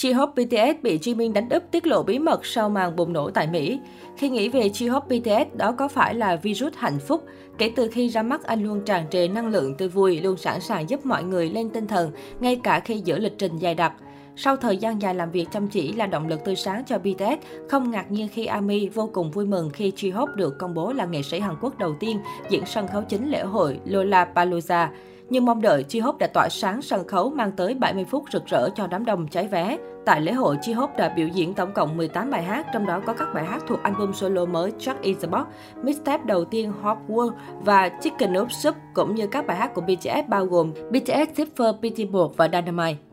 J-Hope BTS bị Jimin đánh úp tiết lộ bí mật sau màn bùng nổ tại Mỹ. Khi nghĩ về J-Hope BTS, đó có phải là virus hạnh phúc? Kể từ khi ra mắt, anh luôn tràn trề năng lượng tươi vui, luôn sẵn sàng giúp mọi người lên tinh thần, ngay cả khi giữa lịch trình dài đặc. Sau thời gian dài làm việc chăm chỉ là động lực tươi sáng cho BTS, không ngạc nhiên khi ARMY vô cùng vui mừng khi J-Hope được công bố là nghệ sĩ Hàn Quốc đầu tiên diễn sân khấu chính lễ hội Lollapalooza. Như mong đợi, Chi Hope đã tỏa sáng sân khấu mang tới 70 phút rực rỡ cho đám đông cháy vé. Tại lễ hội, Chi Hope đã biểu diễn tổng cộng 18 bài hát, trong đó có các bài hát thuộc album solo mới Jack in the Box, mixtape đầu tiên Hot World và Chicken Noodle Soup, cũng như các bài hát của BTS bao gồm BTS Zipper, Pitbull và Dynamite.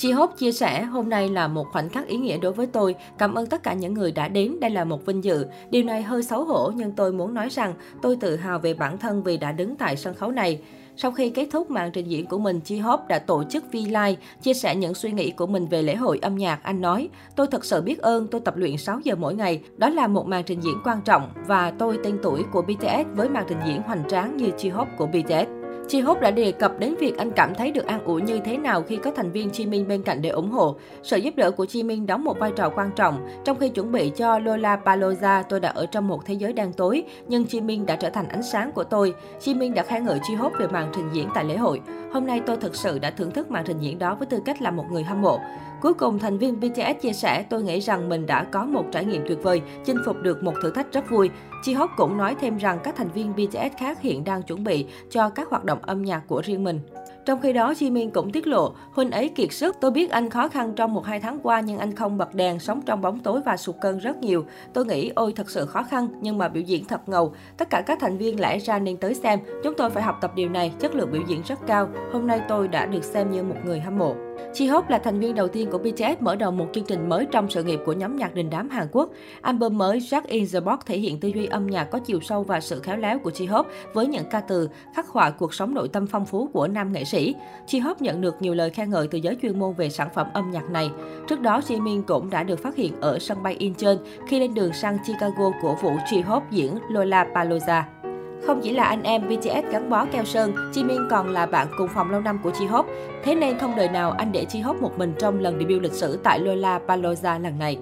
Chị Hốt chia sẻ, hôm nay là một khoảnh khắc ý nghĩa đối với tôi. Cảm ơn tất cả những người đã đến, đây là một vinh dự. Điều này hơi xấu hổ nhưng tôi muốn nói rằng tôi tự hào về bản thân vì đã đứng tại sân khấu này. Sau khi kết thúc màn trình diễn của mình, Chi Hope đã tổ chức V-Live, chia sẻ những suy nghĩ của mình về lễ hội âm nhạc. Anh nói, tôi thật sự biết ơn, tôi tập luyện 6 giờ mỗi ngày. Đó là một màn trình diễn quan trọng và tôi tên tuổi của BTS với màn trình diễn hoành tráng như Chi Hope của BTS. Chi Hốt đã đề cập đến việc anh cảm thấy được an ủi như thế nào khi có thành viên Chi Minh bên cạnh để ủng hộ. Sự giúp đỡ của Chi Minh đóng một vai trò quan trọng. Trong khi chuẩn bị cho Lola Paloza, tôi đã ở trong một thế giới đang tối, nhưng Chi Minh đã trở thành ánh sáng của tôi. Chi Minh đã khen ngợi Chi Hốt về màn trình diễn tại lễ hội. Hôm nay tôi thực sự đã thưởng thức màn trình diễn đó với tư cách là một người hâm mộ. Cuối cùng, thành viên BTS chia sẻ, tôi nghĩ rằng mình đã có một trải nghiệm tuyệt vời, chinh phục được một thử thách rất vui. Chi Hop cũng nói thêm rằng các thành viên BTS khác hiện đang chuẩn bị cho các hoạt động âm nhạc của riêng mình. Trong khi đó, Jimin cũng tiết lộ, huynh ấy kiệt sức. Tôi biết anh khó khăn trong một hai tháng qua nhưng anh không bật đèn, sống trong bóng tối và sụt cân rất nhiều. Tôi nghĩ ôi thật sự khó khăn nhưng mà biểu diễn thật ngầu. Tất cả các thành viên lẽ ra nên tới xem. Chúng tôi phải học tập điều này, chất lượng biểu diễn rất cao. Hôm nay tôi đã được xem như một người hâm mộ. J-Hope là thành viên đầu tiên của BTS mở đầu một chương trình mới trong sự nghiệp của nhóm nhạc đình đám Hàn Quốc. Album mới Jack in the Box thể hiện tư duy âm nhạc có chiều sâu và sự khéo léo của J-Hope với những ca từ khắc họa cuộc sống nội tâm phong phú của nam nghệ sĩ. J-Hope nhận được nhiều lời khen ngợi từ giới chuyên môn về sản phẩm âm nhạc này. Trước đó, Jimin cũng đã được phát hiện ở sân bay Incheon khi lên đường sang Chicago của vụ J-Hope diễn 'Lola Lollapalooza. Không chỉ là anh em BTS gắn bó keo sơn, Jimin còn là bạn cùng phòng lâu năm của J-Hope. Thế nên không đời nào anh để J-Hope một mình trong lần debut lịch sử tại Lola Palooza lần này.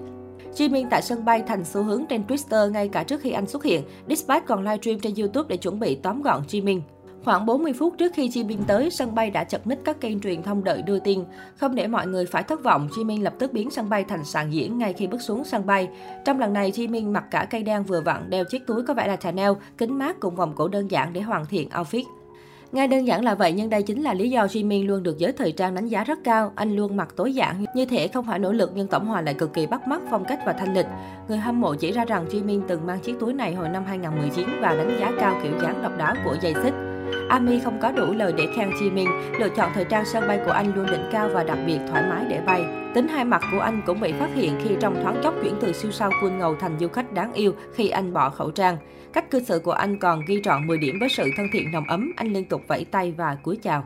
Jimin tại sân bay thành xu hướng trên Twitter ngay cả trước khi anh xuất hiện. Dispatch còn livestream trên YouTube để chuẩn bị tóm gọn Jimin. Khoảng 40 phút trước khi Jimin tới, sân bay đã chật ních các kênh truyền thông đợi đưa tin. Không để mọi người phải thất vọng, Jimin lập tức biến sân bay thành sàn diễn ngay khi bước xuống sân bay. Trong lần này, Jimin mặc cả cây đen vừa vặn, đeo chiếc túi có vẻ là Chanel, kính mát cùng vòng cổ đơn giản để hoàn thiện outfit. Nghe đơn giản là vậy nhưng đây chính là lý do Jimin luôn được giới thời trang đánh giá rất cao. Anh luôn mặc tối giản, như thể không phải nỗ lực nhưng tổng hòa lại cực kỳ bắt mắt phong cách và thanh lịch. Người hâm mộ chỉ ra rằng Jimin từng mang chiếc túi này hồi năm 2019 và đánh giá cao kiểu dáng độc đáo của giày xích. Ami không có đủ lời để khen Chi Minh, lựa chọn thời trang sân bay của anh luôn đỉnh cao và đặc biệt thoải mái để bay. Tính hai mặt của anh cũng bị phát hiện khi trong thoáng chốc chuyển từ siêu sao quân ngầu thành du khách đáng yêu khi anh bỏ khẩu trang. Cách cư xử của anh còn ghi trọn 10 điểm với sự thân thiện nồng ấm, anh liên tục vẫy tay và cúi chào.